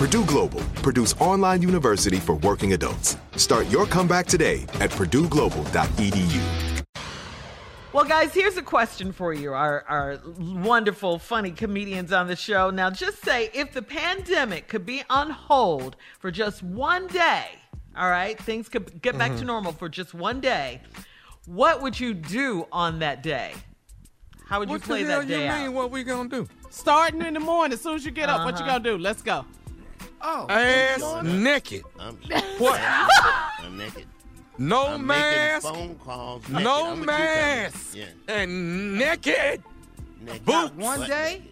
Purdue Global, Purdue's online university for working adults. Start your comeback today at purdueglobal.edu. Well, guys, here's a question for you, our, our wonderful, funny comedians on the show. Now, just say if the pandemic could be on hold for just one day, all right, things could get back to Mhm. normal for just one day, what would you do on that day? How would you What play the hell that day you out? mean? What we gonna do? Starting in the morning, as soon as you get up, what you Uh-huh. gonna do? Let's go. Oh, Ass naked. I'm, What? I'm naked. No I'm mask. phone calls. naked. No I'm a cucumber. mask. Yeah. And naked. Naked. Boots. One day.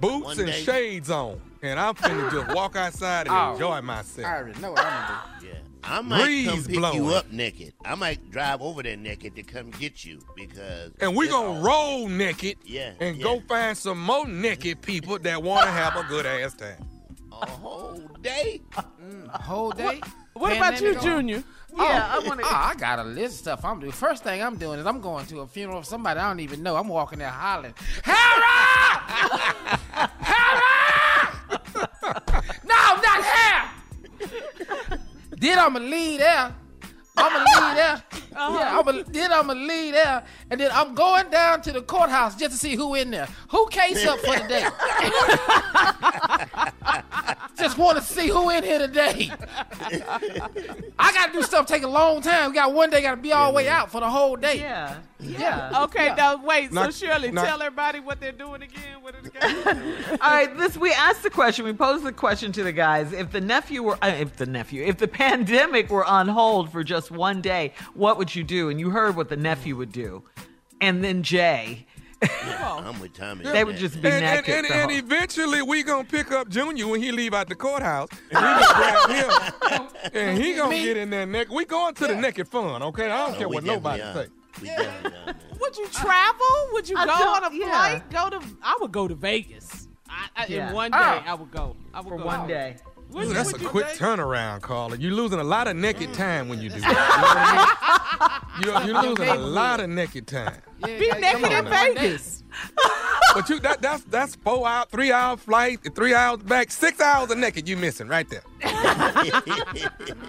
Boots One and day. shades on. And I'm finna just walk outside and Oh. enjoy myself. I already know what I'm gonna do. Yeah. I might Breeze come pick blowing. you up naked. I might drive over there naked to come get you because. And we gonna all- roll naked Yeah. and yeah. go find some more naked people that wanna have a good ass time. A whole day. Mm, whole day. What about you, Junior? Yeah, oh, I wanna- Oh, I got a list of stuff I'm doing. First thing I'm doing is I'm going to a funeral of somebody I don't even know. I'm walking there hollering, Harry! Harry! no, not Harry! then I'm gonna leave there. I'm gonna leave there. Yeah, I'm gonna, then I'm gonna leave there, and then I'm going down to the courthouse just to see who in there. Who case up for the day? just want to see who in here today. I gotta do stuff take a long time. We got one day, gotta be all the way out for the whole day. Yeah. Yeah. Okay, Yeah. now wait. Not- so Shirley, not- tell everybody what they're doing again. What it again? All right, this we asked the question. We posed the question to the guys: If the nephew were, uh, if the nephew, if the pandemic were on hold for just one day, what would you do? And you heard what the nephew would do, and then Jay. I'm with Tommy. They would just be and, and, naked. and, the and eventually we gonna pick up Junior when he leave out the courthouse. And we gonna grab him. And he gonna Me? get in there naked. We going to the naked fun, okay? I don't Oh, care what nobody say. are. We definitely are, man. Would you travel? Would you I go on a yeah. flight? Go to? I would go to Vegas. I, I, Yeah. In one day, Ah. I would go. I would for go. one day. Would Ooh, you- that's a quick date? turnaround, Carla. You're losing a lot of naked mm. time when you do that. You know what I mean? You're, you're losing a lot of naked time. Yeah, Be naked in now. One day. Vegas. but you that that's that's four hour, three hour flight, three hours back, six hours of naked you missing right there.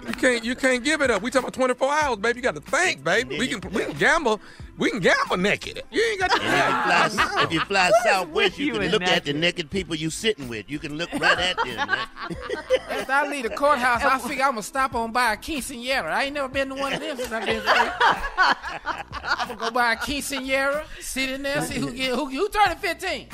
You can't you can't give it up. We talking about 24 hours, baby. You got to think, baby. We can we can gamble. We can gamble naked. You ain't got to. And if you fly, if you fly Southwest, you, you can and look at the naked? naked people you sitting with. You can look right at them. man. After I leave the courthouse, I figure I'm gonna stop on by a quinceanera. I ain't never been to one of them since I've been free. I'm gonna go by a quinceanera, sit in there, see who get who who turning 15.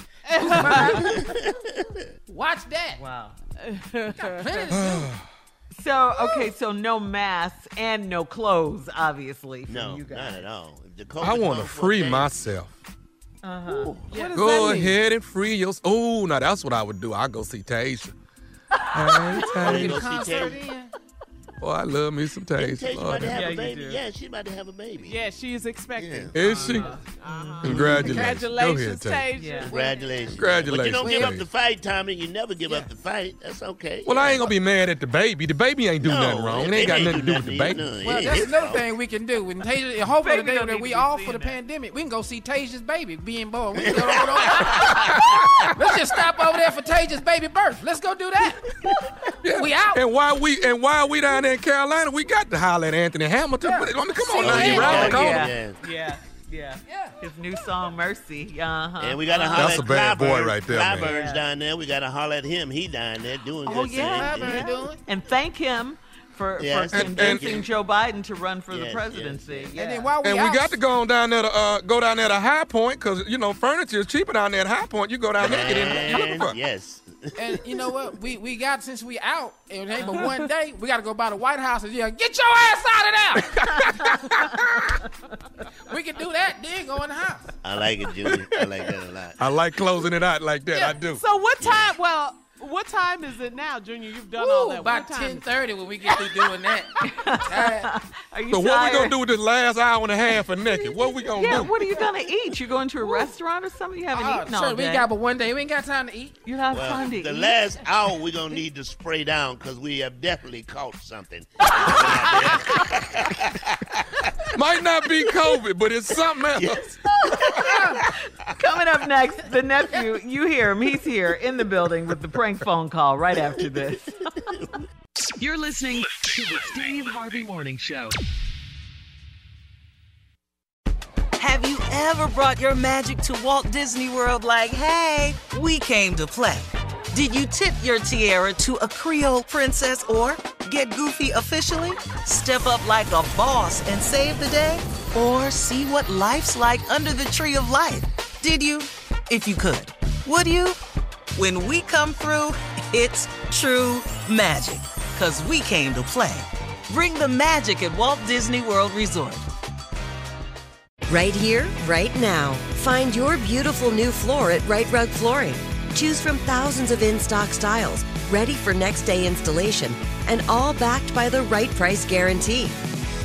Watch that. Wow. Plenty to do. So okay, so no masks and no clothes, obviously. No, you guys. not at all. The COVID I want to comes for a free day, myself. Uh-huh. What does Go ahead and free your. Oh, now that's what I would do. I go see Tasia. Hey, You Tasia. Go see Concert Tay. in. Boy, I love me some Tay Tasia. about to have Yeah, a baby. Yeah, she about to have a baby. Yeah, she is expecting. Is she? Congratulations. Congratulations, Go ahead, Tasia. Tasia. Yeah. Congratulations. Congratulations. But you don't give up the fight, Tommy. You never give up the fight. That's okay. Well, I ain't gonna be mad at the baby. The baby ain't do No, nothing wrong. It ain't got nothing to do with the baby. No, Well, that's another thing we can do. When Tasia, hopefully the day that we to be off seeing for the pandemic, we can go see Tasia's baby being born. We can go, go- go- Let's just stop over there for Tasia's baby birth. Let's go do that. We out. And while we and while we down there in Carolina, we got to holler at Anthony Hamilton. Yeah. I mean, come on now, yeah. you the corner. yeah. Yeah. Yeah. Yeah. Yeah. His new song, Mercy. Uh-huh. And we got to holler That's at a bad boy right there, man. Clyburn's Yeah. down there. We got to holler at him. He down there doing Oh, good yeah. things. Clyburn doing. and thank him for, Yes. for And- convincing and- Joe Biden to run for the Yes, presidency. yes, Yeah. And then while we And out, we got to go on down there to uh, go down there to High Point because you know furniture is cheaper down there at High Point. You go down there and get in. You looking And for? yes. And you know what? We we got since we out, it ain't but one day. We got to go by the White House and yell, "Get your ass out of there!" we can do that. Then go in the house. I like it, Julie. I like that a lot. I like closing it out like that. I do. So what time? Well, what time is it now, Junior? You've done all that. about What time ten is it? thirty when we get through doing that. Uh, Are you So what we gonna do with this last hour and a half of naked? What we gonna do? Yeah, do? what are you gonna eat? You going to a restaurant or something? You haven't oh, eaten all sure, we day. ain't got but one day. We ain't got time to eat. you have Well, fun to the eat. last hour we're gonna need to spray down because we have definitely caught something. Might not be COVID, but it's something else. Coming up next, the nephew. You hear him. He's here in the building with the prank phone call right after this. You're listening to the Steve Harvey Morning Show. Have you ever brought your magic to Walt Disney World like, hey, we came to play? Did you tip your tiara to a Creole princess or get goofy officially? Step up like a boss and save the day? Or see what life's like under the tree of life? Did you? If you could. Would you? When we come through, it's true magic. Cause we came to play. Bring the magic at Walt Disney World Resort. Right here, right now. Find your beautiful new floor at Rite Rug Flooring. Choose from thousands of in stock styles, ready for next day installation, and all backed by the right price guarantee.